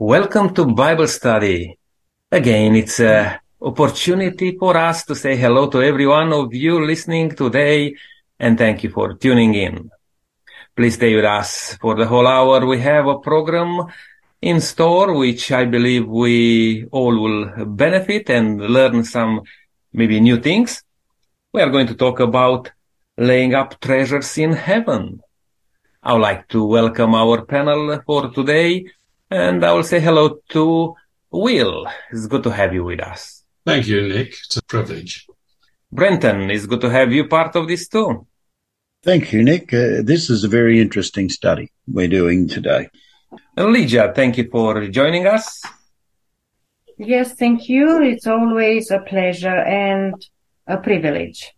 Welcome to Bible study. Again, it's a opportunity for us to say hello to every one of you listening today and thank you for tuning in. Please stay with us for the whole hour. We have a program in store, which I believe we all will benefit and learn some maybe new things. We are going to talk about laying up treasures in heaven. I would like to welcome our panel for today. And I will say hello to Will. It's good to have you with us. Thank you, Nick. It's a privilege. Brenton, it's good to have you part of this too. Thank you, Nick. Uh, this is a very interesting study we're doing today. And Lydia, thank you for joining us. Yes, thank you. It's always a pleasure and a privilege.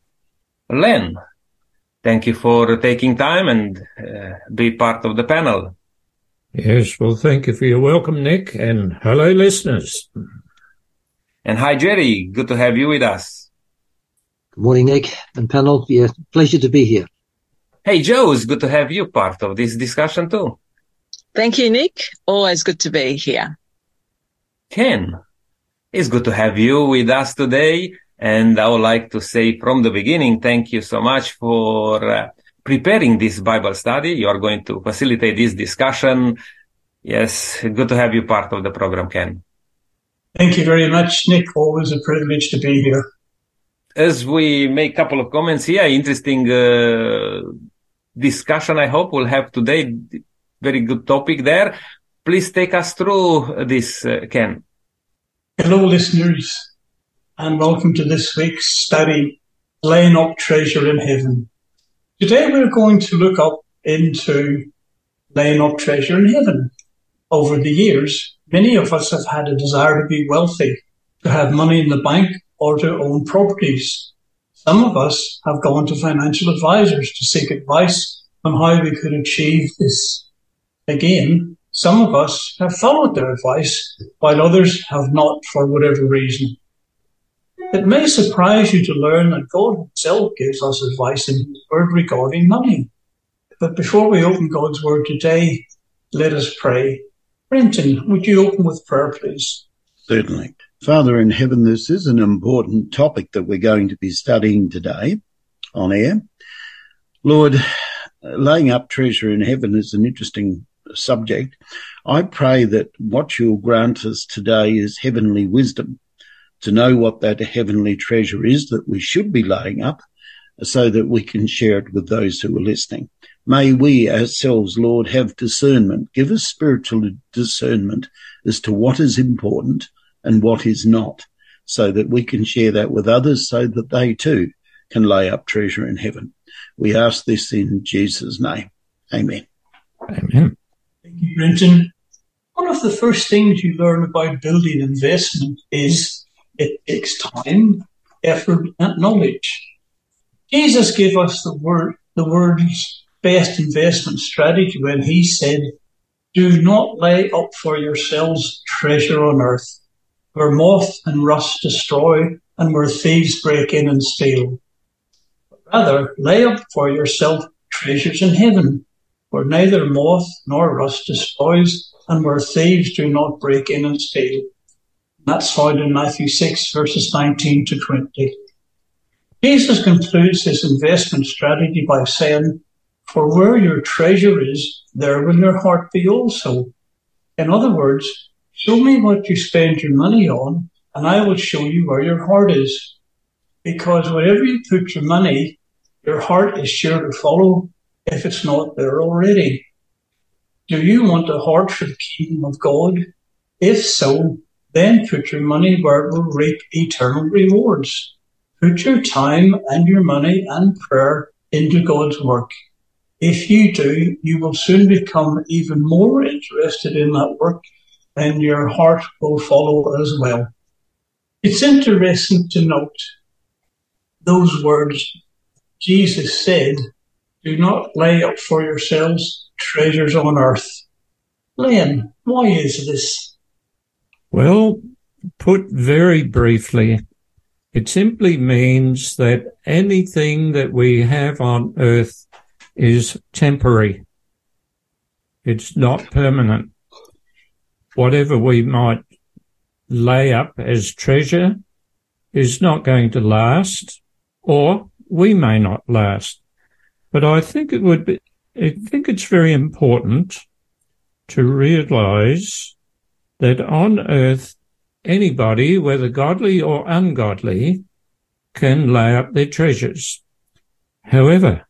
Len, thank you for taking time and uh, be part of the panel. Yes, well, thank you for your welcome, Nick, and hello, listeners. And hi, Jerry. Good to have you with us. Good morning, Nick and panel. Yeah, pleasure to be here. Hey, Joe, it's good to have you part of this discussion too. Thank you, Nick. Always good to be here. Ken, it's good to have you with us today. And I would like to say from the beginning, thank you so much for uh, preparing this Bible study. You are going to facilitate this discussion. Yes, good to have you part of the program, Ken. Thank you very much, Nick. Always a privilege to be here. As we make a couple of comments here, interesting uh, discussion I hope we'll have today. Very good topic there. Please take us through this, uh, Ken. Hello, listeners, and welcome to this week's study, Laying Up Treasure in Heaven. Today we're going to look up into laying up treasure in heaven. Over the years, many of us have had a desire to be wealthy, to have money in the bank or to own properties. Some of us have gone to financial advisors to seek advice on how we could achieve this. Again, some of us have followed their advice while others have not for whatever reason. It may surprise you to learn that God Himself gives us advice in His Word regarding money. But before we open God's Word today, let us pray. Brenton, would you open with prayer, please? Certainly. Father in heaven, this is an important topic that we're going to be studying today on air. Lord, laying up treasure in heaven is an interesting subject. I pray that what you'll grant us today is heavenly wisdom to know what that heavenly treasure is that we should be laying up so that we can share it with those who are listening. May we ourselves, Lord, have discernment. Give us spiritual discernment as to what is important and what is not so that we can share that with others so that they too can lay up treasure in heaven. We ask this in Jesus' name. Amen. Amen. Thank you, Brenton. One of the first things you learn about building investment is it takes time, effort, and knowledge. Jesus gave us the word, the word's best investment strategy when he said, do not lay up for yourselves treasure on earth, where moth and rust destroy and where thieves break in and steal. But rather, lay up for yourself treasures in heaven, where neither moth nor rust destroys and where thieves do not break in and steal. That's found in Matthew 6 verses 19 to 20. Jesus concludes his investment strategy by saying, for where your treasure is, there will your heart be also. In other words, show me what you spend your money on and I will show you where your heart is. Because wherever you put your money, your heart is sure to follow if it's not there already. Do you want a heart for the kingdom of God? If so, then put your money where it will reap eternal rewards. Put your time and your money and prayer into God's work. If you do, you will soon become even more interested in that work and your heart will follow as well. It's interesting to note those words Jesus said, do not lay up for yourselves treasures on earth. Len, why is this? Well, put very briefly, it simply means that anything that we have on earth is temporary. It's not permanent. whatever we might lay up as treasure is not going to last, or we may not last. But I think it would be, I think it's very important to realize that on earth, anybody, whether godly or ungodly, can lay up their treasures. However,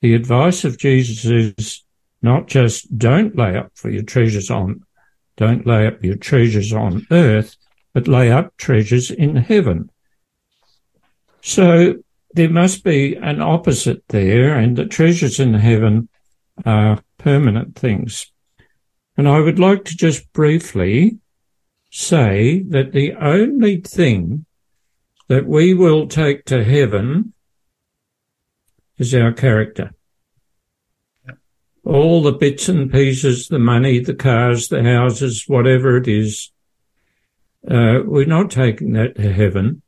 the advice of Jesus is not just don't lay up for your treasures on, don't lay up your treasures on earth, but lay up treasures in heaven. So there must be an opposite there, and the treasures in heaven are permanent things. And I would like to just briefly say that the only thing that we will take to heaven is our character. All the bits and pieces, the money, the cars, the houses, whatever it is, uh, we're not taking that to heaven.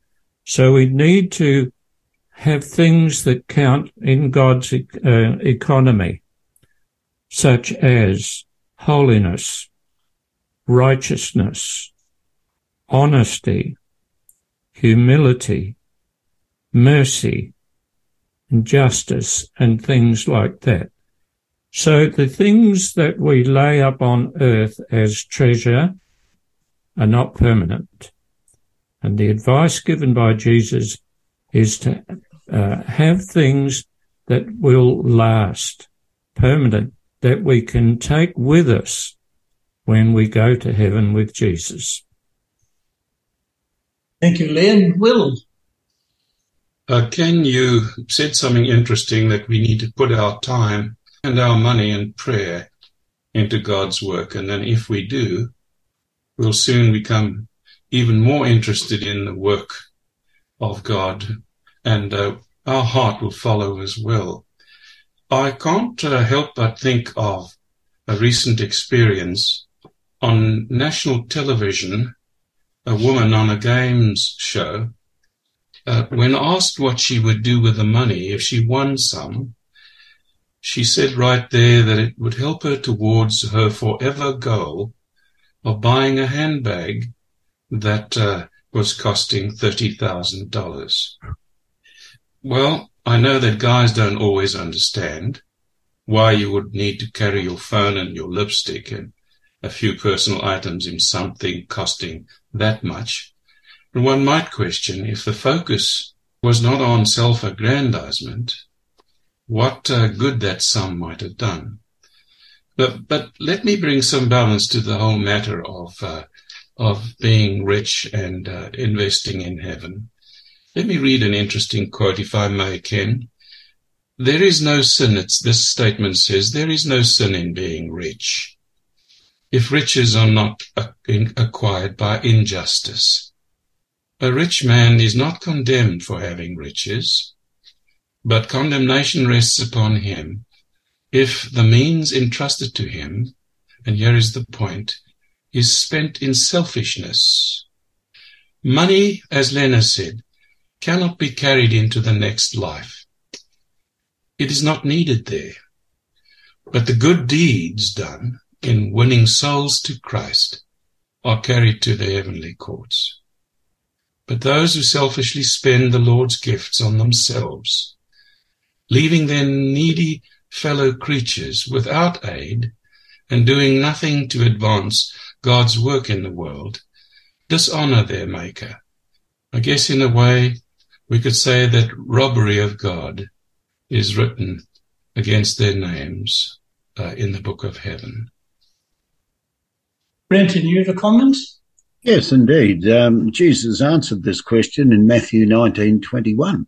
So we need to have things that count in God's uh, economy, such as holiness, righteousness, honesty, humility, mercy, and justice, and things like that. So the things that we lay up on earth as treasure are not permanent. And the advice given by Jesus is to uh, have things that will last, permanent, that we can take with us when we go to heaven with Jesus. Thank you, Len. Will. Uh, Ken, you said something interesting that we need to put our time and our money and prayer into God's work. And then if we do, we'll soon become even more interested in the work of God and uh, our heart will follow as well. I can't uh, help but think of a recent experience on national television. A woman on a games show, uh, when asked what she would do with the money if she won some, she said right there that it would help her towards her forever goal of buying a handbag that uh, was costing $30,000. Well, I know that guys don't always understand why you would need to carry your phone and your lipstick and a few personal items in something costing that much. And one might question if the focus was not on self-aggrandizement, what uh, good that sum might have done. But, but let me bring some balance to the whole matter of, uh, of being rich and uh, investing in heaven. Let me read an interesting quote, if I may, Ken. There is no sin, it's, this statement says, there is no sin in being rich. If riches are not acquired by injustice. A rich man is not condemned for having riches, but condemnation rests upon him if the means entrusted to him, and here is the point, is spent in selfishness. Money, as Lena said, cannot be carried into the next life. It is not needed there. But the good deeds done in winning souls to Christ are carried to the heavenly courts. But those who selfishly spend the Lord's gifts on themselves, leaving their needy fellow creatures without aid and doing nothing to advance God's work in the world, dishonor their Maker. I guess in a way, we could say that robbery of God is written against their names uh, in the book of heaven. Brenton, you have a comment? Yes, indeed. Um, Jesus answered this question in Matthew 19:21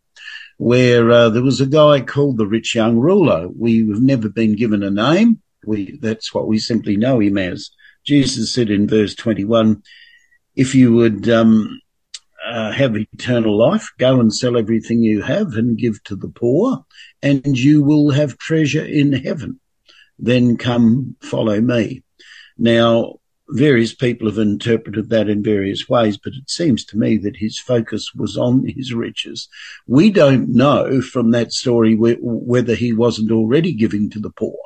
where uh, there was a guy called the rich young ruler. We've never been given a name. We, that's what we simply know him as. Jesus said in verse 21, if you would, um, uh, have eternal life, go and sell everything you have and give to the poor and you will have treasure in heaven. Then come follow me. Now, various people have interpreted that in various ways, but it seems to me that his focus was on his riches. We don't know from that story whether he wasn't already giving to the poor.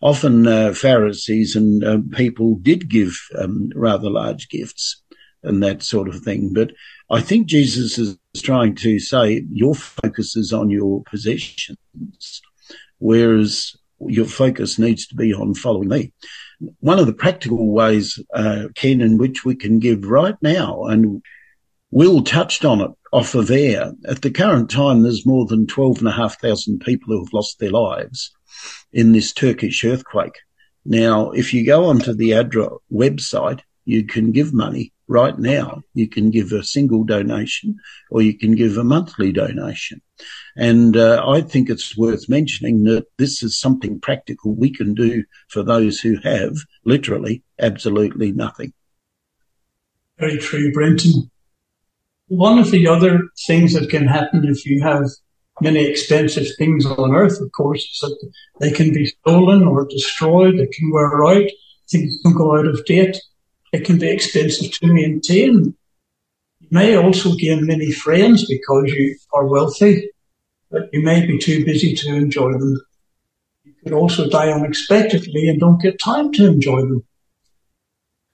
often uh, Pharisees and uh, people did give um, rather large gifts and that sort of thing. But I think Jesus is trying to say your focus is on your possessions, whereas your focus needs to be on following me. One of the practical ways, uh, Ken, in which we can give right now, and Will touched on it off of air. At the current time, there's more than 12,500 people who have lost their lives in this Turkish earthquake. Now, if you go onto the ADRA website, you can give money right now. You can give a single donation or you can give a monthly donation. And uh, I think it's worth mentioning that this is something practical we can do for those who have literally absolutely nothing. Very true, Brenton. One of the other things that can happen if you have many expensive things on earth, of course, is that they can be stolen or destroyed. They can wear out. Things can go out of date. It can be expensive to maintain. You may also gain many friends because you are wealthy, but you may be too busy to enjoy them. You could also die unexpectedly and don't get time to enjoy them.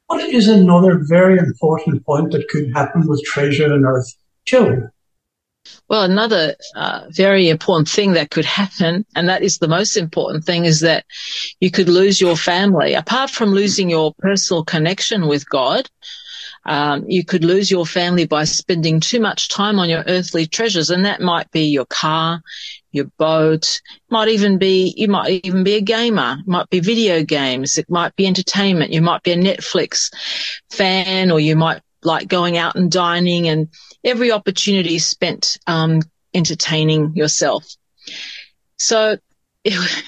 What is another very important point that could happen with treasure on earth? Joe. Well, another uh, very important thing that could happen, and that is the most important thing, is that you could lose your family. Apart from losing your personal connection with God, um, you could lose your family by spending too much time on your earthly treasures, and that might be your car, your boat, might even be you might even be a gamer, it might be video games, it might be entertainment, you might be a Netflix fan, or you might like going out and dining and every opportunity spent um, entertaining yourself. So if,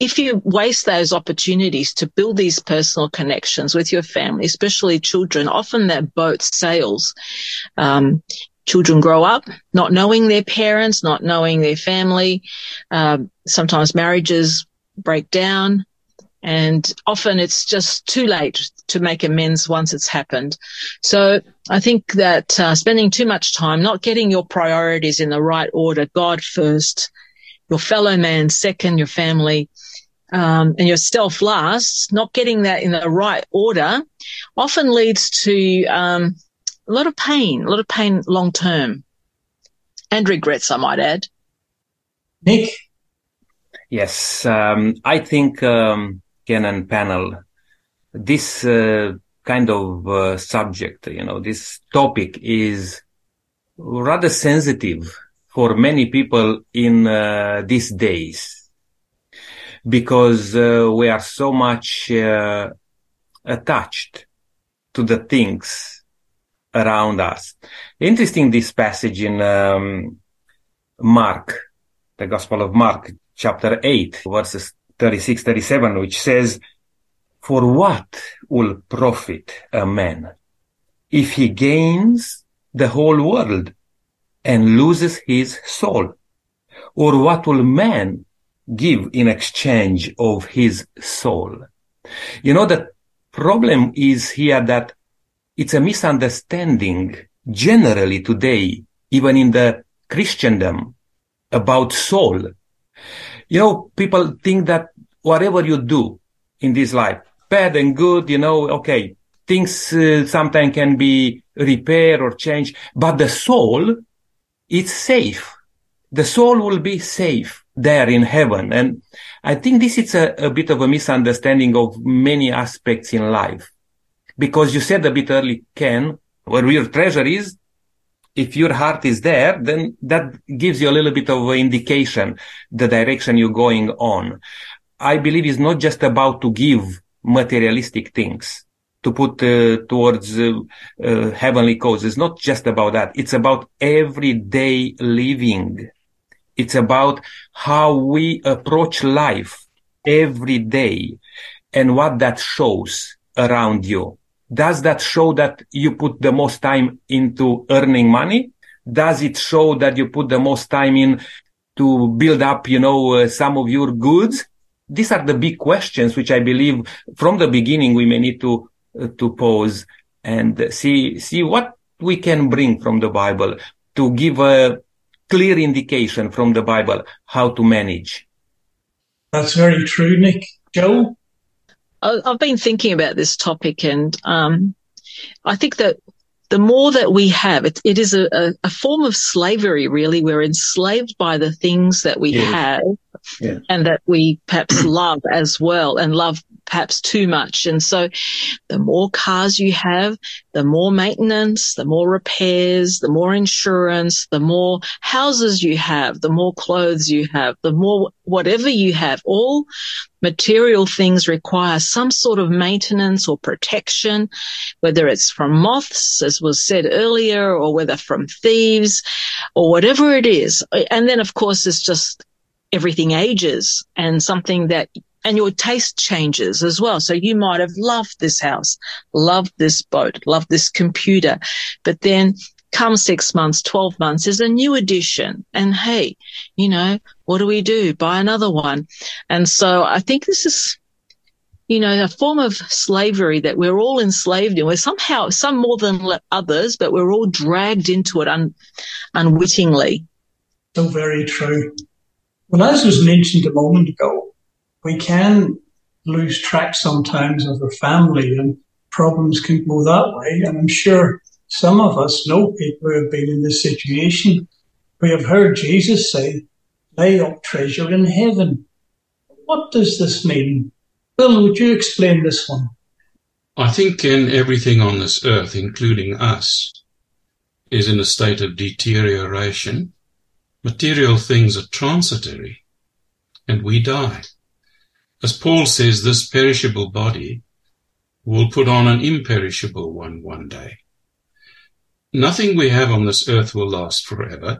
if you waste those opportunities to build these personal connections with your family, especially children, often that boat sails. Um, children grow up not knowing their parents, not knowing their family. Um, sometimes marriages break down. And often it's just too late to make amends once it's happened. So I think that uh, spending too much time not getting your priorities in the right order, God first, your fellow man second, your family, um, and yourself last, not getting that in the right order often leads to um, a lot of pain, a lot of pain long term and regrets, I might add. Nick? Yes, um, I think um, And panel, this uh, kind of uh, subject, you know, this topic is rather sensitive for many people in uh, these days because uh, we are so much uh, attached to the things around us. Interesting, this passage in um, Mark, the Gospel of Mark, chapter 8, verses 36, 37, which says, For what will profit a man if he gains the whole world and loses his soul? Or what will man give in exchange of his soul? You know, the problem is here that it's a misunderstanding generally today, even in the Christendom about soul you know, people think that whatever you do in this life, bad and good, you know, okay, things uh, sometimes can be repaired or changed, but the soul, it's safe. The soul will be safe there in heaven. And I think this is a, a bit of a misunderstanding of many aspects in life. Because you said a bit early, Ken, where real treasure is, if your heart is there, then that gives you a little bit of indication, the direction you're going on. I believe it's not just about to give materialistic things to put uh, towards uh, uh, heavenly causes. Not just about that. It's about everyday living. It's about how we approach life every day and what that shows around you does that show that you put the most time into earning money? Does it show that you put the most time in to build up, you know, uh, some of your goods? These are the big questions which I believe from the beginning we may need to uh, to pose and see see what we can bring from the Bible to give a clear indication from the Bible how to manage. That's very true, Nick. Joe? I've been thinking about this topic and um, I think that the more that we have, it, it is a, a, a form of slavery, really. We're enslaved by the things that we Yes. have Yes. and that we perhaps love as well and love perhaps too much. And so the more cars you have, the more maintenance, the more repairs, the more insurance, the more houses you have, the more clothes you have, the more whatever you have, all material things require some sort of maintenance or protection, whether it's from moths, as was said earlier, or whether from thieves or whatever it is. And then of course it's just everything ages and something that and your taste changes as well. So you might have loved this house, loved this boat, loved this computer, but then come six months, 12 months is a new addition. And hey, you know, what do we do? Buy another one. And so I think this is, you know, a form of slavery that we're all enslaved in. We're somehow, some more than others, but we're all dragged into it un- unwittingly. So very true. Well, as was mentioned a moment ago, we can lose track sometimes of our family and problems can go that way. And I'm sure some of us know people who have been in this situation. We have heard Jesus say, lay up treasure in heaven. What does this mean? Bill, would you explain this one? I think in everything on this earth, including us, is in a state of deterioration. Material things are transitory, and we die. As Paul says, this perishable body will put on an imperishable one one day. Nothing we have on this earth will last forever.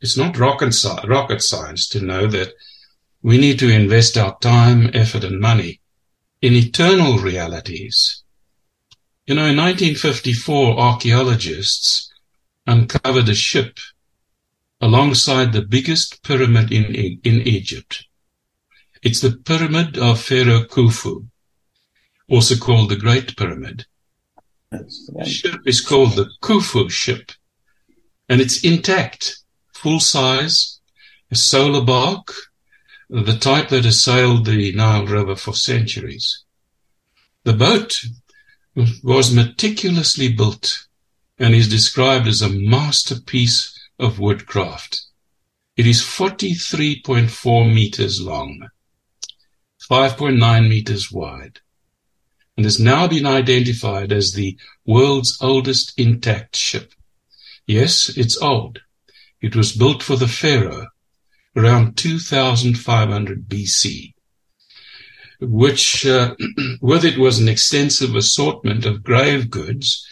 It's not rocket, sci- rocket science to know that we need to invest our time, effort, and money in eternal realities. You know, in 1954, archaeologists uncovered a ship alongside the biggest pyramid in, in Egypt. It's the pyramid of Pharaoh Khufu, also called the Great Pyramid. The ship is called the Khufu ship, and it's intact, full size, a solar bark, the type that has sailed the Nile River for centuries. The boat was meticulously built and is described as a masterpiece of woodcraft. It is 43.4 meters long, 5.9 meters wide, and has now been identified as the world's oldest intact ship. Yes, it's old. It was built for the Pharaoh around 2500 BC, which uh, with it was an extensive assortment of grave goods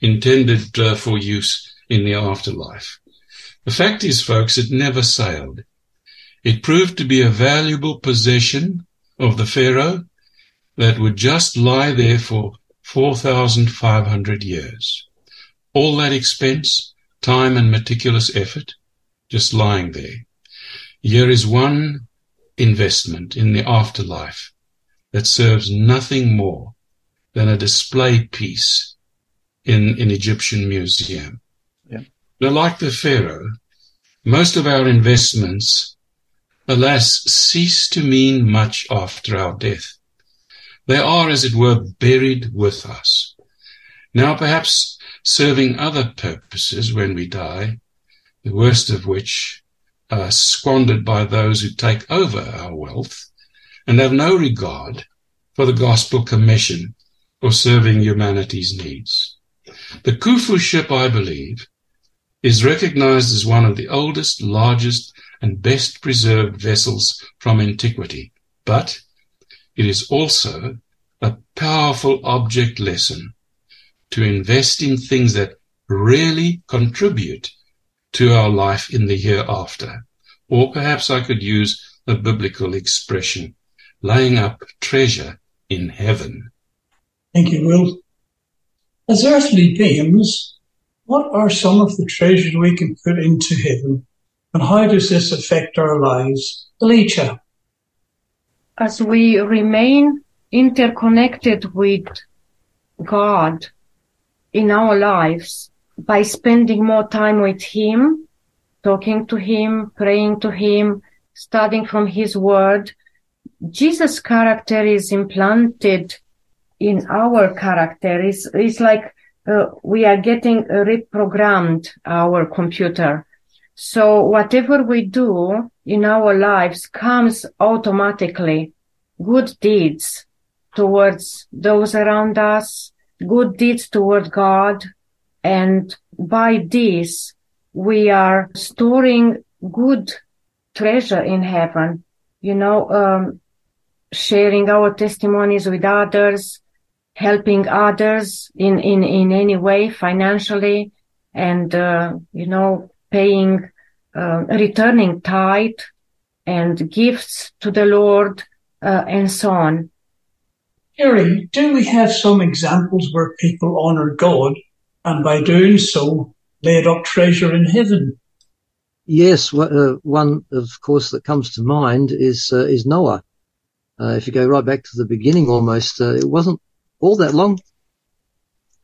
intended uh, for use in the afterlife. The fact is, folks, it never sailed. It proved to be a valuable possession of the Pharaoh that would just lie there for 4,500 years. All that expense, time and meticulous effort, just lying there. Here is one investment in the afterlife that serves nothing more than a display piece in an Egyptian museum. Yeah. Now, like the Pharaoh, most of our investments, alas, cease to mean much after our death. They are, as it were, buried with us. Now, perhaps serving other purposes when we die, the worst of which are squandered by those who take over our wealth and have no regard for the gospel commission or serving humanity's needs. The Khufu ship, I believe, is recognized as one of the oldest, largest, and best preserved vessels from antiquity, but it is also a powerful object lesson to invest in things that really contribute to our life in the hereafter. Or perhaps I could use a biblical expression, laying up treasure in heaven. Thank you, Will. As earthly beings, what are some of the treasures we can put into heaven? And how does this affect our lives? Alicia, as we remain interconnected with God in our lives by spending more time with Him, talking to Him, praying to Him, studying from His Word, Jesus' character is implanted in our character. It's, it's like uh, we are getting reprogrammed our computer. So whatever we do in our lives comes automatically. Good deeds towards those around us, good deeds toward God. And by this, we are storing good treasure in heaven. You know, um, sharing our testimonies with others, helping others in, in, in any way financially and, uh, you know, paying, uh, returning tithe and gifts to the Lord, uh, and so on. Gary, do we have some examples where people honor God and by doing so laid up treasure in heaven? Yes, uh, one of course that comes to mind is uh, is Noah. Uh, if you go right back to the beginning, almost uh, it wasn't all that long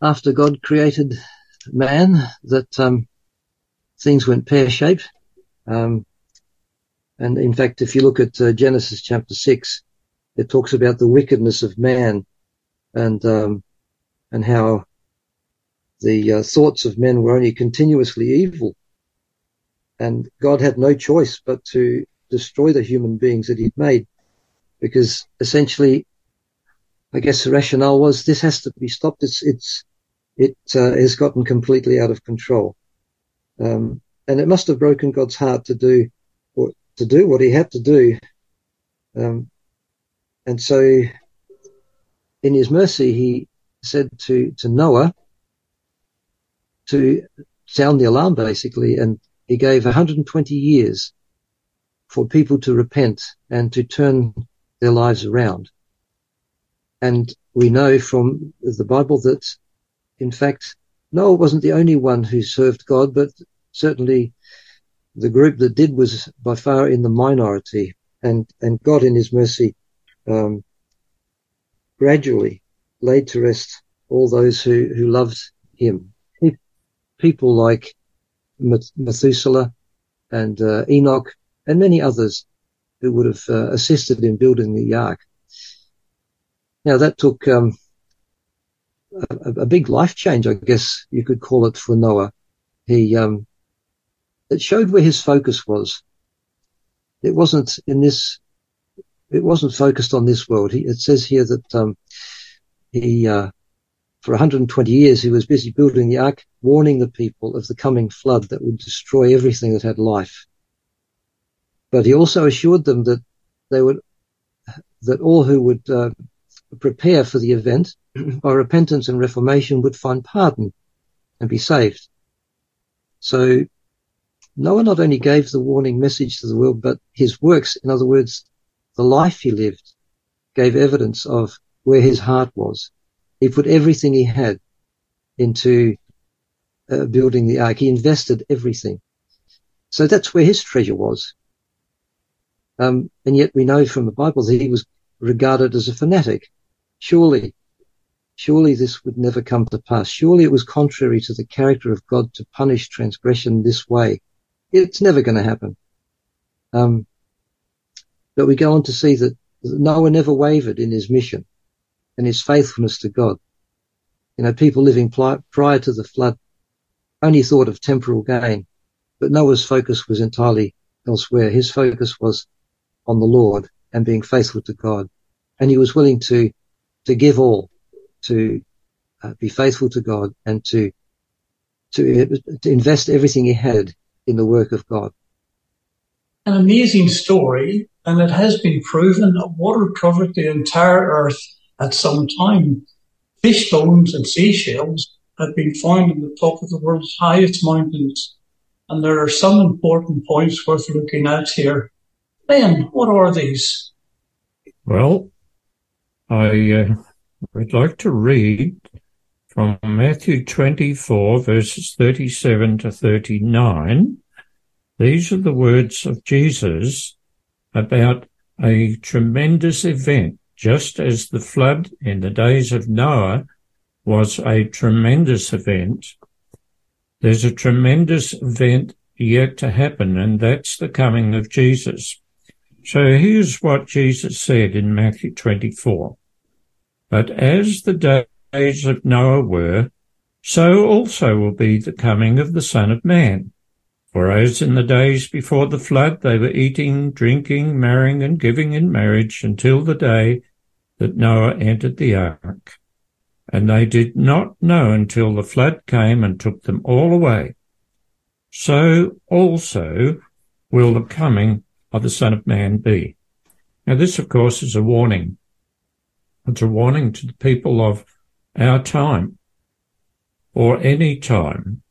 after God created man that um, things went pear shaped. Um, and in fact, if you look at uh, Genesis chapter six, it talks about the wickedness of man and um, and how the uh, thoughts of men were only continuously evil and God had no choice but to destroy the human beings that he'd made because essentially, I guess the rationale was this has to be stopped. It's, it's, it uh, has gotten completely out of control. Um, and it must have broken God's heart to do, or to do what he had to do. Um, and so in his mercy, he said to, to Noah to sound the alarm basically and he gave 120 years for people to repent and to turn their lives around. And we know from the Bible that, in fact, Noah wasn't the only one who served God, but certainly the group that did was by far in the minority. And, and God in his mercy, um, gradually laid to rest all those who, who loved him. People like Methuselah and uh, Enoch and many others who would have uh, assisted in building the ark. Now that took um, a, a, big life change, I guess you could call it for Noah. He um, it showed where his focus was. It wasn't in this. It wasn't focused on this world. He, it says here that um, he uh, for 120 years, he was busy building the ark, warning the people of the coming flood that would destroy everything that had life. But he also assured them that they would, that all who would uh, prepare for the event by repentance and reformation would find pardon and be saved. So Noah not only gave the warning message to the world, but his works, in other words, the life he lived, gave evidence of where his heart was. He put everything he had into uh, building the ark. He invested everything. So that's where his treasure was. Um, and yet we know from the Bible that he was regarded as a fanatic. Surely, surely this would never come to pass. Surely it was contrary to the character of God to punish transgression this way. It's never going to happen. Um, but we go on to see that Noah never wavered in his mission and his faithfulness to God. You know, people living prior to the flood only thought of temporal gain, but Noah's focus was entirely elsewhere. His focus was on the Lord and being faithful to God. And he was willing to, to give all, to uh, be faithful to God and to, to, to invest everything he had in the work of God. An amazing story, and it has been proven that water covered the entire earth at some time. Fish bones and seashells have been found on the top of the world's highest mountains, and there are some important points worth looking at here. Ben, what are these? Well, I uh, would like to read from Matthew 24 verses 37 to 39. These are the words of Jesus about a tremendous event just as the flood in the days of Noah was a tremendous event, there's a tremendous event yet to happen, and that's the coming of Jesus. So here's what Jesus said in Matthew 24. But as the days of Noah were, so also will be the coming of the Son of Man. For as in the days before the flood they were eating, drinking, marrying, and giving in marriage until the day that Noah entered the ark. And they did not know until the flood came and took them all away. So also will the coming of the Son of Man be. Now this, of course, is a warning. It's a warning to the people of our time or any time.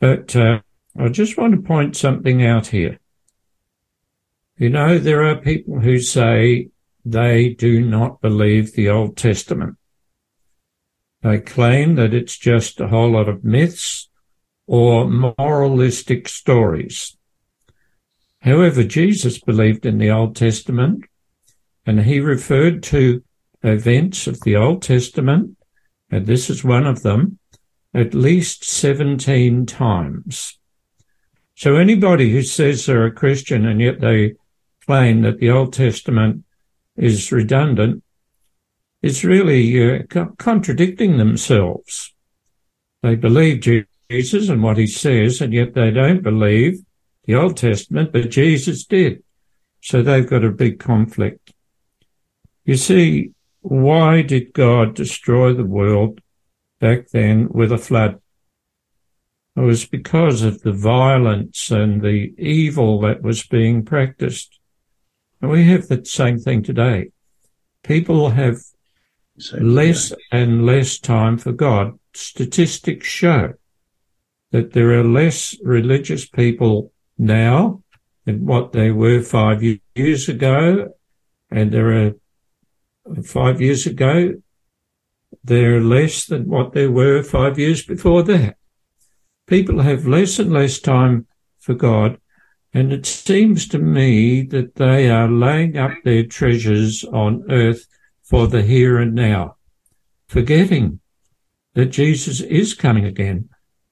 But uh, I just want to point something out here. You know, there are people who say they do not believe the Old Testament. They claim that it's just a whole lot of myths or moralistic stories. However, Jesus believed in the Old Testament and he referred to events of the Old Testament and this is one of them, at least 17 times. So anybody who says they're a Christian and yet they claim that the Old Testament is redundant is really uh, co- contradicting themselves. They believe Jesus and what he says, and yet they don't believe the Old Testament, but Jesus did. So they've got a big conflict. You see, why did God destroy the world back then with a flood? It was because of the violence and the evil that was being practiced. And we have the same thing today. People have less and less time for God. Statistics show that there are less religious people now than what they were five years ago. And there are five years ago, they're less than what they were five years before that. People have less and less time for God, and it seems to me that they are laying up their treasures on earth for the here and now, forgetting that Jesus is coming again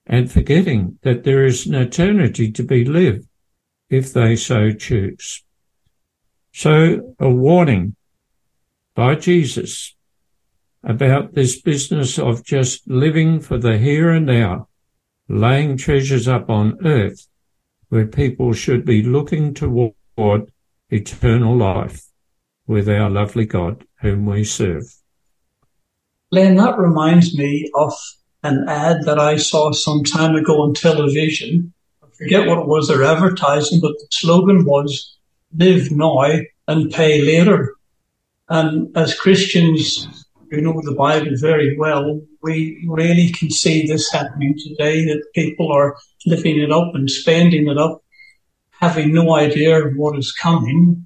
and forgetting that there is an eternity to be lived if they so choose. So a warning by Jesus about this business of just living for the here and now, laying treasures up on earth where people should be looking toward eternal life with our lovely God whom we serve. Len, that reminds me of an ad that I saw some time ago on television. I forget what it was they're advertising, but the slogan was live now and pay later. And as Christians who know the Bible very well, we really can see this happening today that people are living it up and spending it up, having no idea of what is coming.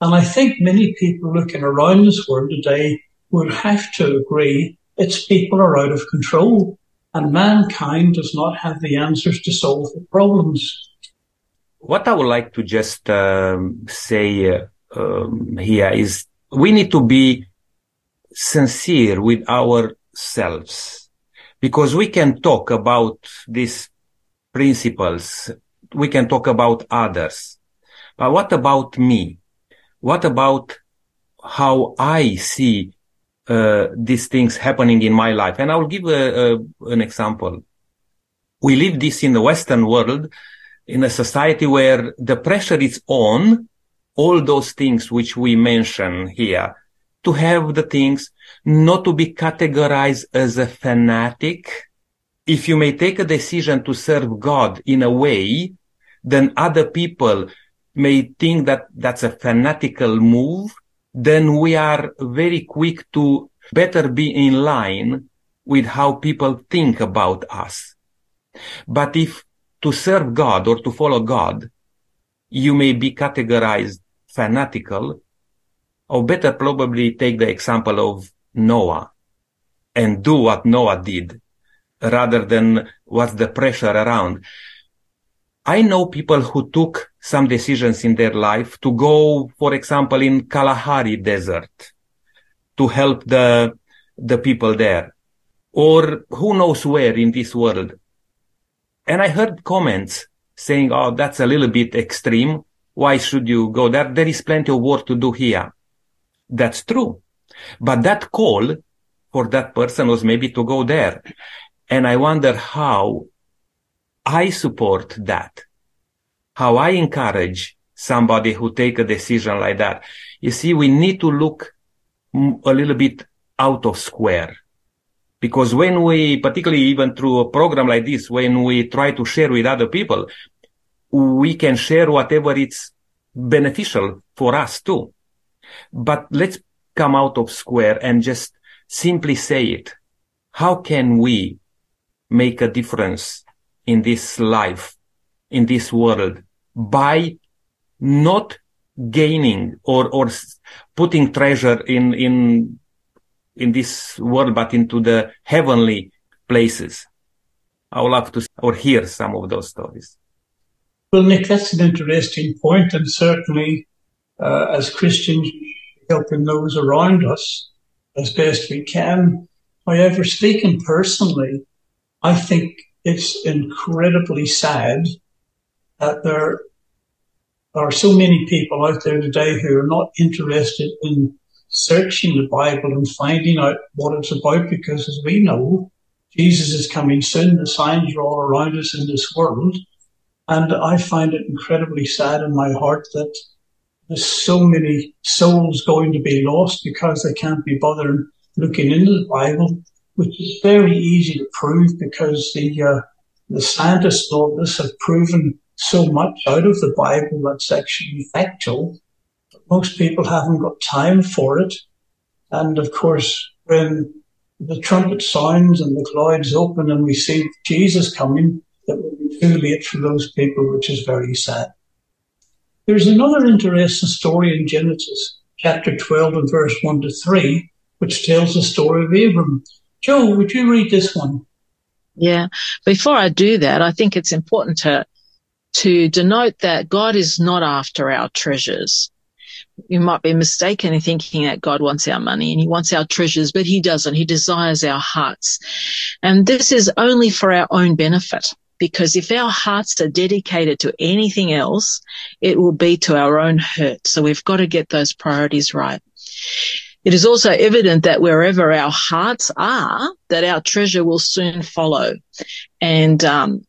And I think many people looking around this world today would have to agree its people are out of control and mankind does not have the answers to solve the problems. What I would like to just um, say uh, um, here is we need to be sincere with ourselves because we can talk about these principles. We can talk about others. But what about me? What about how I see uh, these things happening in my life? And I will give a, a, an example. We live this in the Western world in a society where the pressure is on all those things which we mention here, to have the things, not to be categorized as a fanatic. If you may take a decision to serve God in a way, then other people may think that that's a fanatical move, then we are very quick to better be in line with how people think about us. But if to serve God or to follow God you may be categorized fanatical, or better probably take the example of Noah and do what Noah did rather than what's the pressure around. I know people who took some decisions in their life to go, for example, in Kalahari desert to help the, the people there or who knows where in this world. And I heard comments saying, Oh, that's a little bit extreme. Why should you go there? There is plenty of work to do here. That's true. But that call for that person was maybe to go there. And I wonder how I support that, how I encourage somebody who take a decision like that. You see, we need to look a little bit out of square. Because when we, particularly even through a program like this, when we try to share with other people, we can share whatever it's beneficial for us too. But let's come out of square and just simply say it. How can we make a difference in this life, in this world by not gaining or, or putting treasure in, in, in this world, but into the heavenly places. I would love to or hear some of those stories. Well, Nick, that's an interesting point, and certainly, uh, as Christians, helping those around us as best we can. However, speaking personally, I think it's incredibly sad that there are so many people out there today who are not interested in searching the Bible and finding out what it's about because as we know, Jesus is coming soon. The signs are all around us in this world. And I find it incredibly sad in my heart that there's so many souls going to be lost because they can't be bothered looking into the Bible, which is very easy to prove because the, uh, the scientists and all this have proven so much out of the Bible that's actually factual. But most people haven't got time for it. And of course, when the trumpet sounds and the clouds open and we see Jesus coming, it will be too late for those people, which is very sad. There's another interesting story in Genesis chapter 12 and verse 1 to 3, which tells the story of Abram. Joe, would you read this one? Yeah. Before I do that, I think it's important to to denote that God is not after our treasures. You might be mistaken in thinking that God wants our money and he wants our treasures, but he doesn't. He desires our hearts. And this is only for our own benefit because if our hearts are dedicated to anything else, it will be to our own hurt. So we've got to get those priorities right. It is also evident that wherever our hearts are, that our treasure will soon follow. And, um,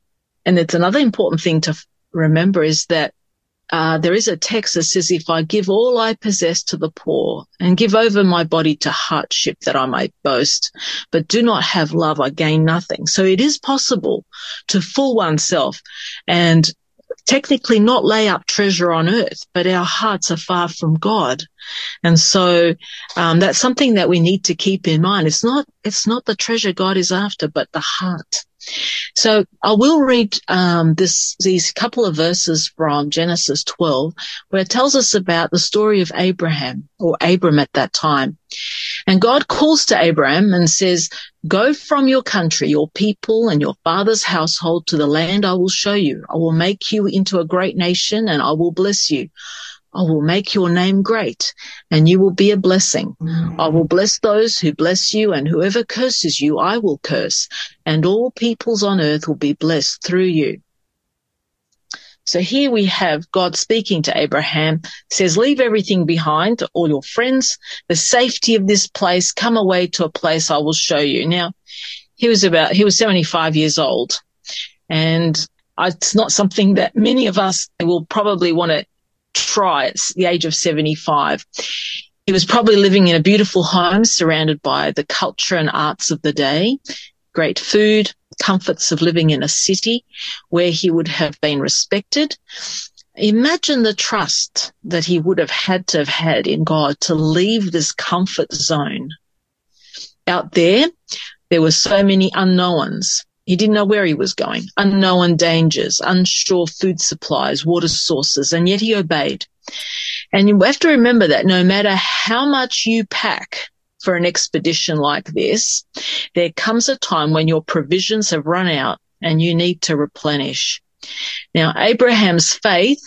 and it's another important thing to remember is that uh, there is a text that says, if I give all I possess to the poor and give over my body to hardship that I might boast, but do not have love, I gain nothing. So it is possible to fool oneself and technically not lay up treasure on earth, but our hearts are far from God. And so, um, that's something that we need to keep in mind. It's not, it's not the treasure God is after, but the heart. So I will read um, this these couple of verses from Genesis 12, where it tells us about the story of Abraham or Abram at that time. And God calls to Abraham and says, Go from your country, your people, and your father's household to the land I will show you. I will make you into a great nation, and I will bless you. I will make your name great and you will be a blessing. Mm. I will bless those who bless you and whoever curses you, I will curse and all peoples on earth will be blessed through you. So here we have God speaking to Abraham, says, leave everything behind, all your friends, the safety of this place, come away to a place I will show you. Now, he was about, he was 75 years old and it's not something that many of us will probably want to try the age of 75. He was probably living in a beautiful home surrounded by the culture and arts of the day, great food, comforts of living in a city where he would have been respected. Imagine the trust that he would have had to have had in God to leave this comfort zone. Out there, there were so many unknowns. He didn't know where he was going, unknown dangers, unsure food supplies, water sources, and yet he obeyed. And you have to remember that no matter how much you pack for an expedition like this, there comes a time when your provisions have run out and you need to replenish. Now, Abraham's faith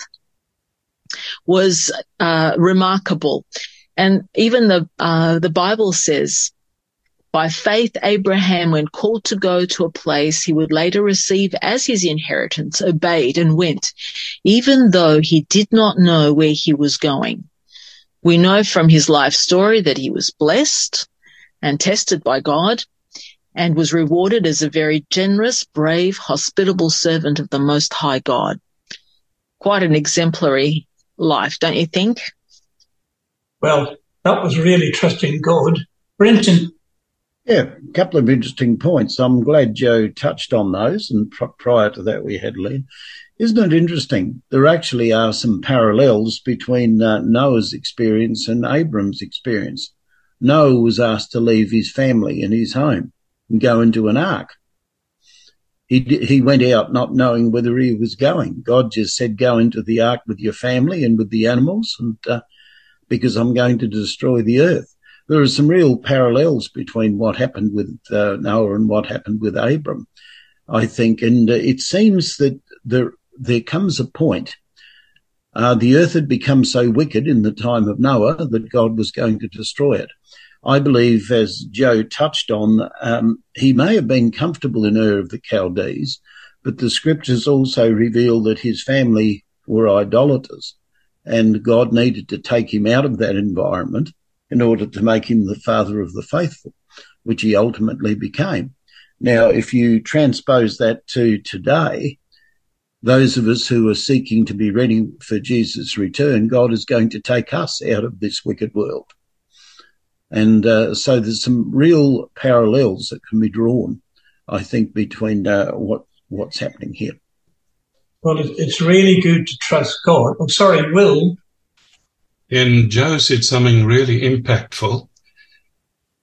was uh, remarkable, and even the uh, the Bible says By faith, Abraham, when called to go to a place he would later receive as his inheritance, obeyed and went, even though he did not know where he was going. We know from his life story that he was blessed and tested by God and was rewarded as a very generous, brave, hospitable servant of the Most High God. Quite an exemplary life, don't you think? Well, that was really trusting God. Brenton, Yeah, a couple of interesting points. I'm glad Joe touched on those, and pr- prior to that, we had Len. Isn't it interesting? There actually are some parallels between uh, Noah's experience and Abram's experience. Noah was asked to leave his family and his home and go into an ark. He d- he went out not knowing whether he was going. God just said, "Go into the ark with your family and with the animals, and uh, because I'm going to destroy the earth." There are some real parallels between what happened with uh, Noah and what happened with Abram, I think, and uh, it seems that there there comes a point. Uh, the earth had become so wicked in the time of Noah that God was going to destroy it. I believe, as Joe touched on, um, he may have been comfortable in Ur of the Chaldees, but the scriptures also reveal that his family were idolaters, and God needed to take him out of that environment in order to make him the father of the faithful, which he ultimately became. Now, if you transpose that to today, those of us who are seeking to be ready for Jesus' return, God is going to take us out of this wicked world. And uh, so there's some real parallels that can be drawn, I think, between uh, what what's happening here. well, it's really good to trust God. I'm sorry, Will. And Joe said something really impactful.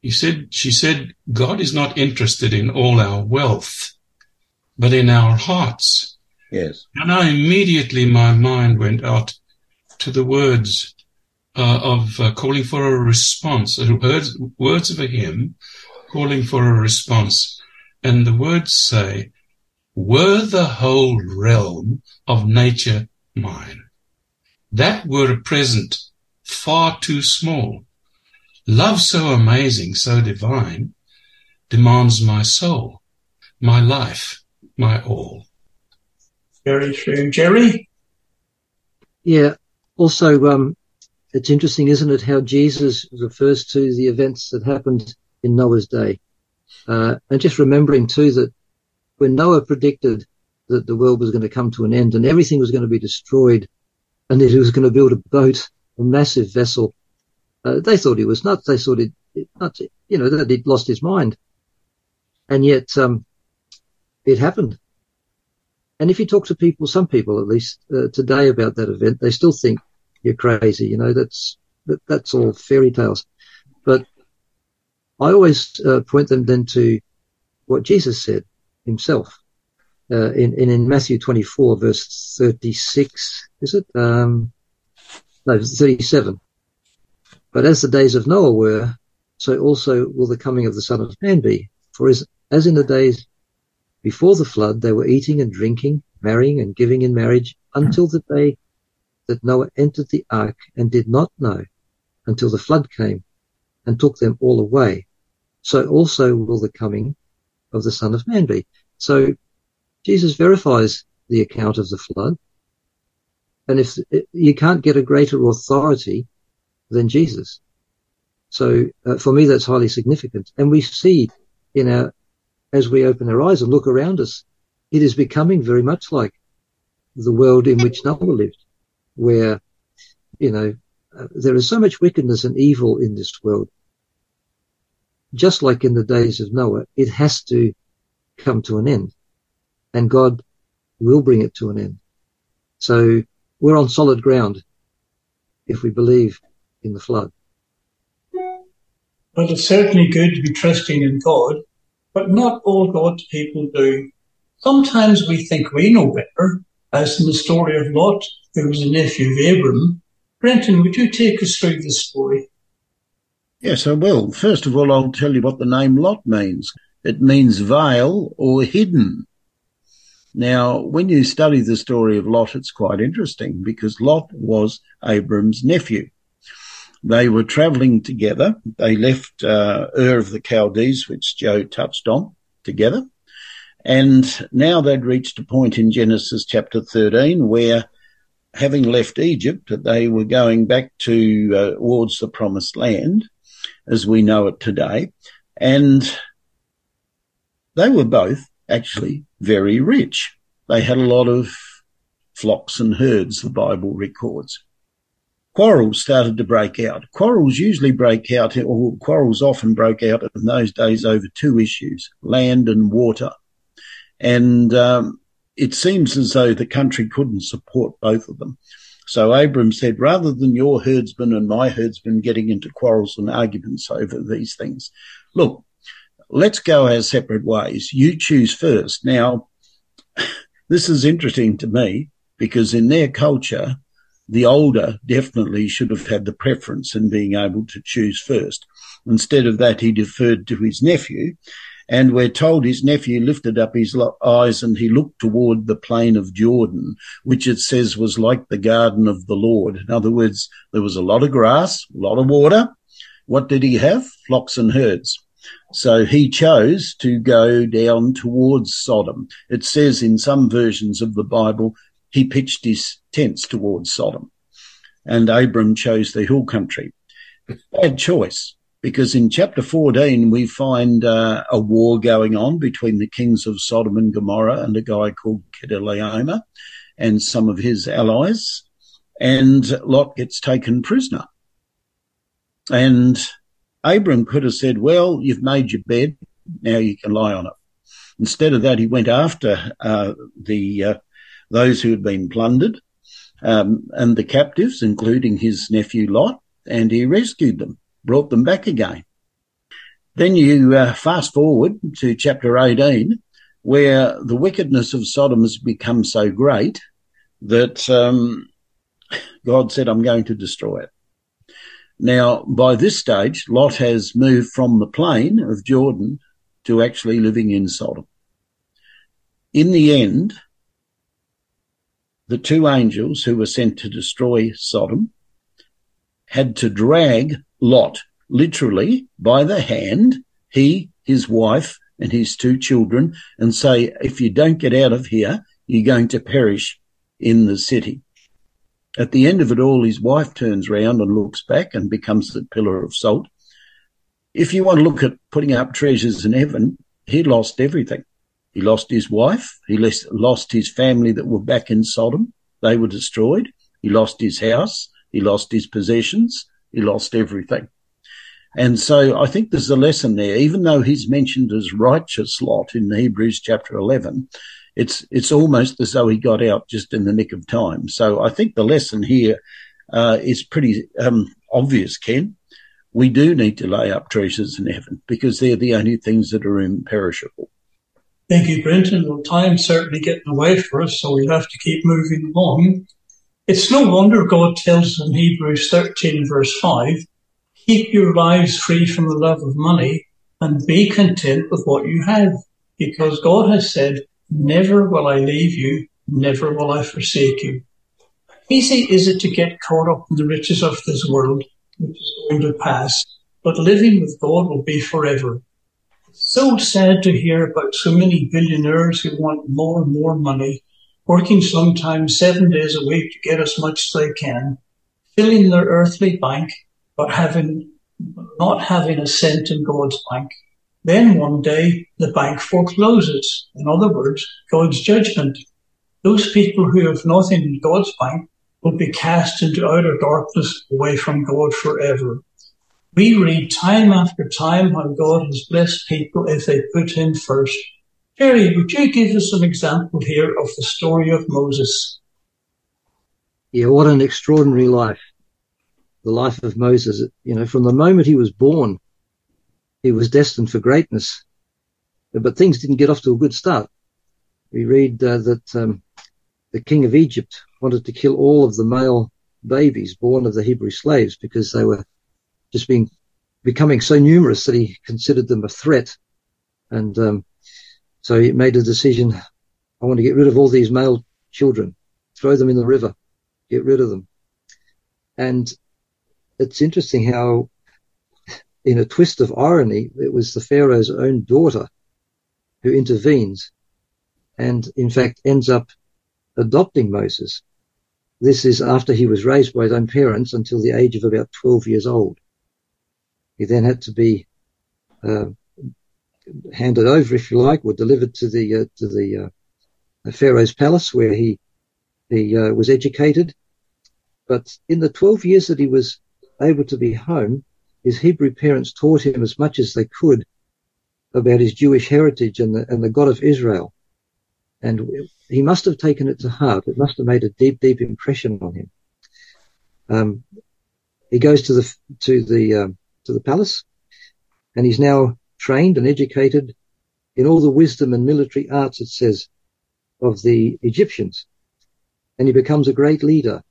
He said, she said, God is not interested in all our wealth, but in our hearts. Yes. And I immediately, my mind went out to the words uh, of uh, calling for a response, words, words of a hymn, calling for a response. And the words say, were the whole realm of nature mine, that were a present far too small. Love so amazing, so divine, demands my soul, my life, my all. Very true. Jerry? Yeah. Also, um, it's interesting, isn't it, how Jesus refers to the events that happened in Noah's day. Uh, and just remembering too that when Noah predicted that the world was going to come to an end and everything was going to be destroyed and that he was going to build a boat, a massive vessel, uh, they thought he was nuts. They thought it nuts, you know, that he'd lost his mind. And yet, um, it happened. And if you talk to people, some people at least uh, today about that event, they still think you're crazy. You know, that's that, that's all fairy tales. But I always uh, point them then to what Jesus said himself uh, in, in in Matthew 24 verse 36. Is it? Um, no, 37. But as the days of Noah were, so also will the coming of the Son of Man be. For as, as in the days before the flood, they were eating and drinking, marrying and giving in marriage until the day that Noah entered the ark and did not know until the flood came and took them all away. So also will the coming of the Son of Man be. So Jesus verifies the account of the flood. And if you can't get a greater authority than Jesus. So uh, for me, that's highly significant. And we see in our, as we open our eyes and look around us, it is becoming very much like the world in which Noah lived, where, you know, uh, there is so much wickedness and evil in this world. Just like in the days of Noah, it has to come to an end and God will bring it to an end. So we're on solid ground if we believe in the flood. Well, it's certainly good to be trusting in God, but not all God's people do. Sometimes we think we know better, as in the story of Lot, who was a nephew of Abram. Brenton, would you take us through this story? Yes, I will. First of all, I'll tell you what the name Lot means. It means veil or hidden. Now, when you study the story of Lot, it's quite interesting because Lot was Abram's nephew. They were traveling together. They left uh, Ur of the Chaldees, which Joe touched on, together. And now they'd reached a point in Genesis chapter 13 where having left Egypt, they were going back to uh, towards the promised land as we know it today. And they were both actually very rich. They had a lot of flocks and herds, the Bible records. Quarrels started to break out. Quarrels usually break out, or quarrels often broke out in those days over two issues, land and water. And um, it seems as though the country couldn't support both of them. So Abram said, rather than your herdsmen and my herdsmen getting into quarrels and arguments over these things, look, let's go our separate ways. You choose first. Now, this is interesting to me because in their culture, the older definitely should have had the preference in being able to choose first. Instead of that, he deferred to his nephew and we're told his nephew lifted up his eyes and he looked toward the plain of Jordan, which it says was like the garden of the Lord. In other words, there was a lot of grass, a lot of water. What did he have? Flocks and herds. So he chose to go down towards Sodom. It says in some versions of the Bible, he pitched his tents towards Sodom. And Abram chose the hill country. Bad choice because in chapter 14 we find uh, a war going on between the kings of Sodom and Gomorrah and a guy called Chedorlaomer and some of his allies, and Lot gets taken prisoner. And Abram could have said, well, you've made your bed, now you can lie on it. Instead of that, he went after uh, the uh, those who had been plundered um, and the captives, including his nephew Lot, and he rescued them brought them back again. Then you uh, fast forward to chapter 18, where the wickedness of Sodom has become so great that um, God said, I'm going to destroy it. Now, by this stage, Lot has moved from the plain of Jordan to actually living in Sodom. In the end, the two angels who were sent to destroy Sodom had to drag Lot, literally by the hand, he, his wife, and his two children, and say, if you don't get out of here, you're going to perish in the city. At the end of it all, his wife turns round and looks back and becomes the pillar of salt. If you want to look at putting up treasures in heaven, he lost everything. He lost his wife. He lost his family that were back in Sodom. They were destroyed. He lost his house. He lost his possessions he lost everything. And so I think there's a lesson there, even though he's mentioned as righteous Lot in Hebrews chapter 11, it's, it's almost as though he got out just in the nick of time. So I think the lesson here uh, is pretty um, obvious, Ken. We do need to lay up treasures in heaven because they're the only things that are imperishable. Thank you, Brenton. Well, time's certainly getting away for us, so we'll have to keep moving along. It's no wonder God tells us in Hebrews 13 verse 5, keep your lives free from the love of money and be content with what you have. Because God has said, never will I leave you, never will I forsake you. Easy is it to get caught up in the riches of this world, which is going to pass, but living with God will be forever. So sad to hear about so many billionaires who want more and more money working sometimes seven days a week to get as much as they can, filling their earthly bank, but having, not having a cent in God's bank. Then one day the bank forecloses. In other words, God's judgment. Those people who have nothing in God's bank will be cast into outer darkness away from God forever. We read time after time how God has blessed people if they put Him first. Terry, would you give us an example here of the story of Moses? Yeah, what an extraordinary life. The life of Moses. You know, from the moment he was born, he was destined for greatness. But things didn't get off to a good start. We read uh, that um, the king of Egypt wanted to kill all of the male babies born of the Hebrew slaves because they were just being becoming so numerous that he considered them a threat. And um, so he made a decision. I want to get rid of all these male children, throw them in the river, get rid of them. And it's interesting how, in a twist of irony, it was the Pharaoh's own daughter who intervenes and, in fact, ends up adopting Moses. This is after he was raised by his own parents until the age of about 12 years old. He then had to be uh, handed over, if you like, or delivered to the uh, to the, uh, Pharaoh's palace where he he uh, was educated. But in the 12 years that he was able to be home, his Hebrew parents taught him as much as they could about his Jewish heritage and the, and the God of Israel. And he must have taken it to heart. It must have made a deep, deep impression on him. Um, he goes to the, to the, um, to the palace and he's now trained and educated in all the wisdom and military arts, it says, of the Egyptians. And he becomes a great leader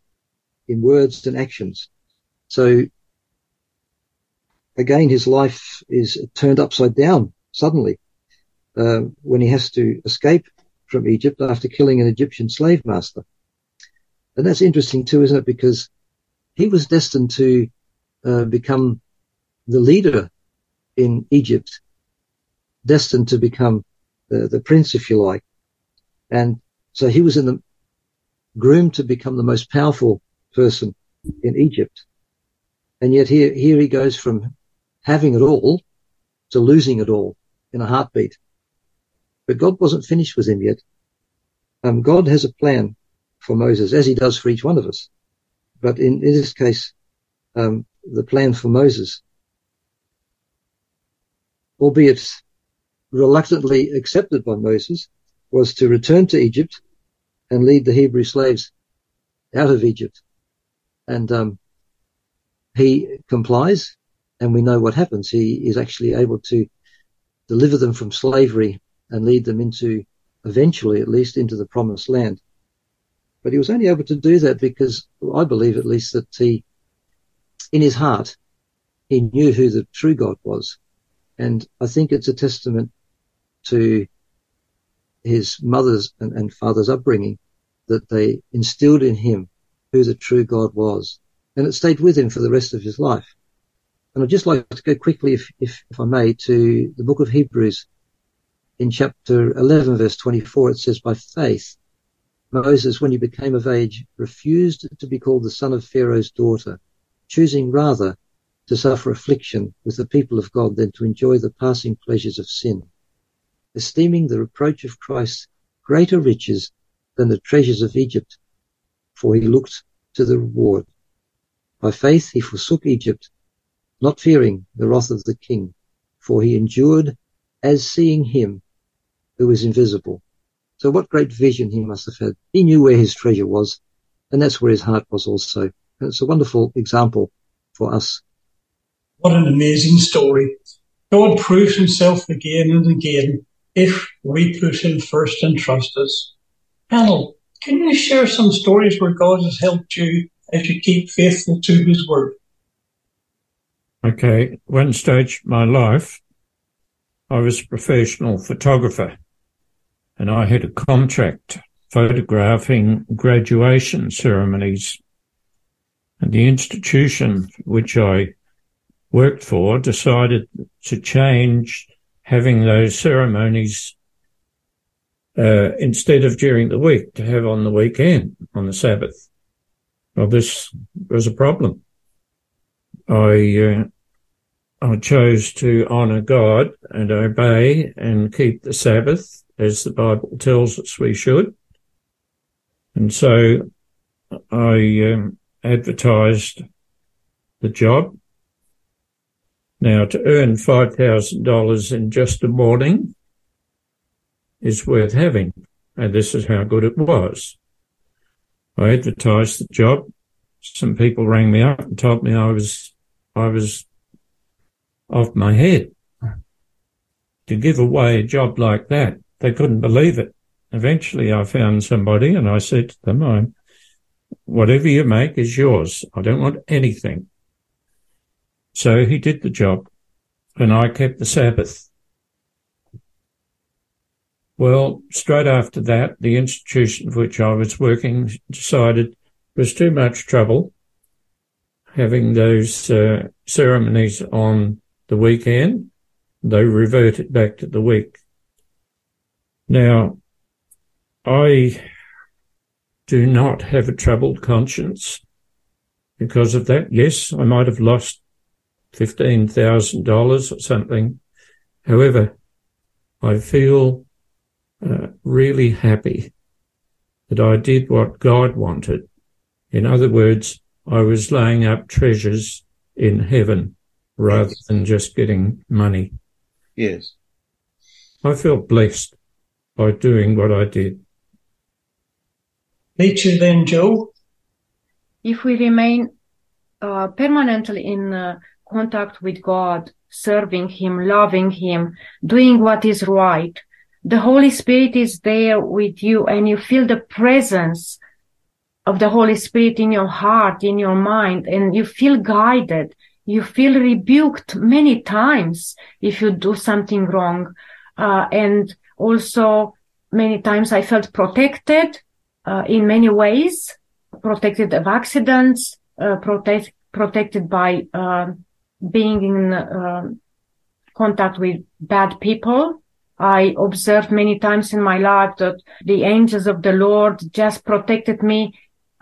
in words and actions. So again, his life is turned upside down suddenly uh, when he has to escape from Egypt after killing an Egyptian slave master. And that's interesting too, isn't it? Because he was destined to uh, become the leader in Egypt, destined to become the, the prince, if you like. And so he was in the groomed to become the most powerful person in Egypt. And yet here, here he goes from having it all to losing it all in a heartbeat. But God wasn't finished with him yet. Um, God has a plan for Moses, as he does for each one of us. But in, in this case, um, the plan for Moses, albeit reluctantly accepted by Moses, was to return to Egypt and lead the Hebrew slaves out of Egypt. And um, he complies, and we know what happens. He is actually able to deliver them from slavery and lead them into, eventually at least, into the promised land. But he was only able to do that because I believe at least that he, in his heart, he knew who the true God was. And I think it's a testament to his mother's and, and father's upbringing that they instilled in him who the true God was. And it stayed with him for the rest of his life. And I'd just like to go quickly, if, if, if I may, to the book of Hebrews. In chapter 11, verse 24, it says, by faith, Moses, when he became of age, refused to be called the son of Pharaoh's daughter, choosing rather to suffer affliction with the people of God than to enjoy the passing pleasures of sin esteeming the reproach of Christ greater riches than the treasures of Egypt, for he looked to the reward. By faith he forsook Egypt, not fearing the wrath of the king, for he endured as seeing him who is invisible. So what great vision he must have had. He knew where his treasure was, and that's where his heart was also. And it's a wonderful example for us. What an amazing story. God proves himself again and again if we put him first and trust us. Panel, can you share some stories where God has helped you as you keep faithful to his word? Okay. One stage of my life, I was a professional photographer and I had a contract photographing graduation ceremonies. And the institution which I worked for decided to change having those ceremonies uh, instead of during the week to have on the weekend on the Sabbath. Well, this was a problem. I uh, I chose to honour God and obey and keep the Sabbath as the Bible tells us we should, and so I um, advertised the job now, to earn $5,000 in just a morning is worth having. And this is how good it was. I advertised the job. Some people rang me up and told me I was, I was off my head. To give away a job like that, they couldn't believe it. Eventually I found somebody and I said to them, I, whatever you make is yours. I don't want anything. So he did the job, and I kept the Sabbath. Well, straight after that, the institution for which I was working decided it was too much trouble. Having those uh, ceremonies on the weekend. They revert it back to the week. Now, I do not have a troubled conscience because of that. Yes, I might have lost $15,000 or something. However, I feel uh, really happy that I did what God wanted. In other words, I was laying up treasures in heaven rather Yes. than just getting money. Yes. I felt blessed by doing what I did. Nature then, Joe? if we remain uh, permanently in uh, contact with God, serving Him, loving Him, doing what is right, the Holy Spirit is there with you and you feel the presence of the Holy Spirit in your heart, in your mind, and you feel guided. You feel rebuked many times if you do something wrong. Uh, and also many times I felt protected, uh, in many ways protected of accidents, uh, protect, protected by uh, being in uh, contact with bad people. I observed many times in my life that the angels of the Lord just protected me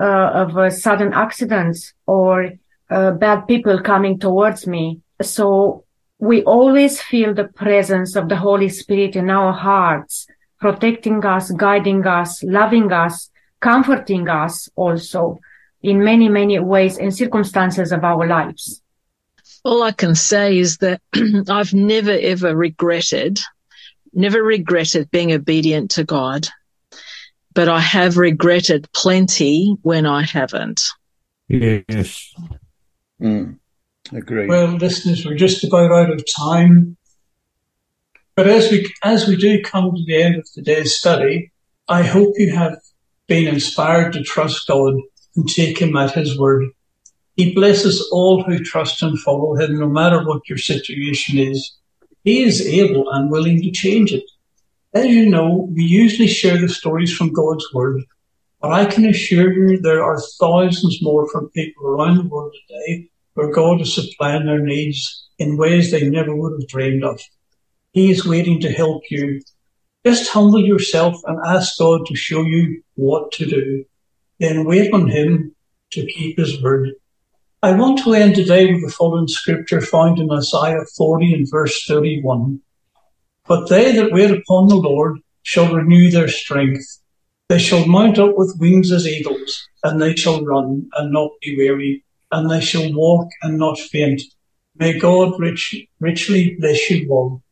of uh, sudden accidents or uh, bad people coming towards me. So we always feel the presence of the Holy Spirit in our hearts, protecting us, guiding us, loving us, comforting us also in many, many ways and circumstances of our lives. All I can say is that I've never ever regretted, never regretted being obedient to God, but I have regretted plenty when I haven't. Yes. Mm. Agreed. Well, listeners, we're just about out of time. But as we, as we do come to the end of today's study, I hope you have been inspired to trust God and take Him at His word. He blesses all who trust and follow Him, no matter what your situation is. He is able and willing to change it. As you know, we usually share the stories from God's word, but I can assure you there are thousands more from people around the world today where God is supplying their needs in ways they never would have dreamed of. He is waiting to help you. Just humble yourself and ask God to show you what to do. Then wait on Him to keep His word. I want to end today with the following scripture found in Isaiah 40 and verse 31. But they that wait upon the Lord shall renew their strength. They shall mount up with wings as eagles, and they shall run and not be weary, and they shall walk and not faint. May God rich, richly bless you all.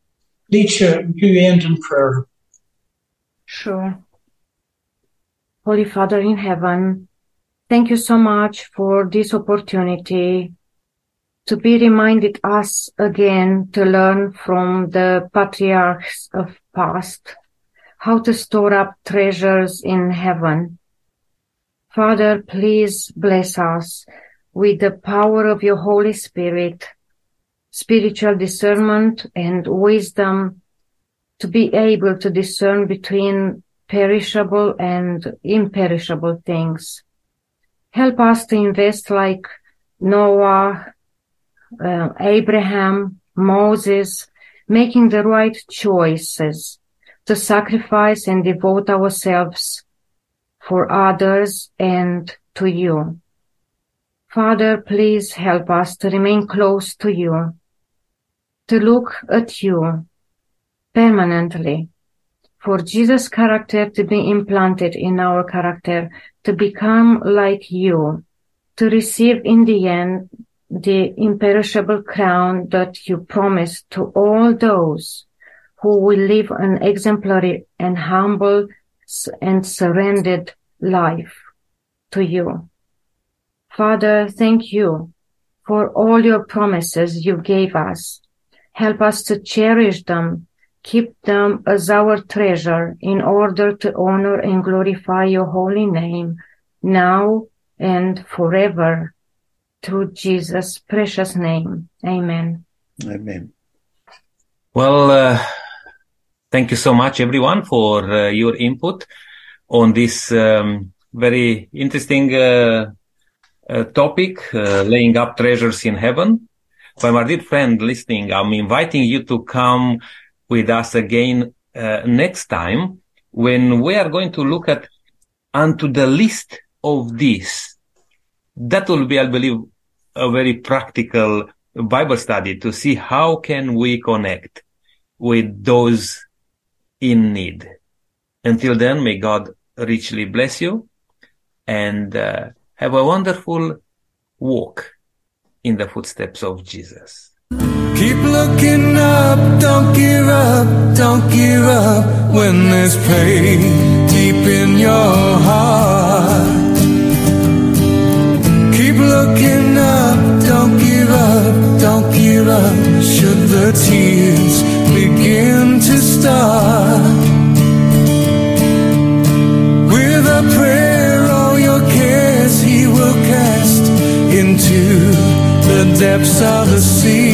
Nietzsche, you end in prayer. Sure. Holy Father in heaven, thank you so much for this opportunity to be reminded us again to learn from the patriarchs of past how to store up treasures in heaven. Father, please bless us with the power of your Holy Spirit, spiritual discernment and wisdom to be able to discern between perishable and imperishable things. Help us to invest like Noah, uh, Abraham, Moses, making the right choices to sacrifice and devote ourselves for others and to you. Father, please help us to remain close to you, to look at you permanently, for Jesus' character to be implanted in our character, to become like you, to receive in the end the imperishable crown that you promised to all those who will live an exemplary and humble and surrendered life to you. Father, thank you for all your promises you gave us. Help us to cherish them, keep them as our treasure in order to honor and glorify your holy name now and forever through Jesus' precious name. Amen. Amen. Well, uh, thank you so much, everyone, for uh, your input on this um, very interesting uh, uh, topic, uh, laying up treasures in heaven. For my dear friend listening, I'm inviting you to come with us again uh, next time when we are going to look at unto the list of these. That will be, I believe, a very practical Bible study to see how can we connect with those in need. Until then, may God richly bless you and uh, have a wonderful walk in the footsteps of Jesus. Keep looking up, don't give up, don't give up when there's pain deep in your heart. Keep looking up, up, should the tears begin to start. With a prayer, all your cares he will cast into the depths of the sea.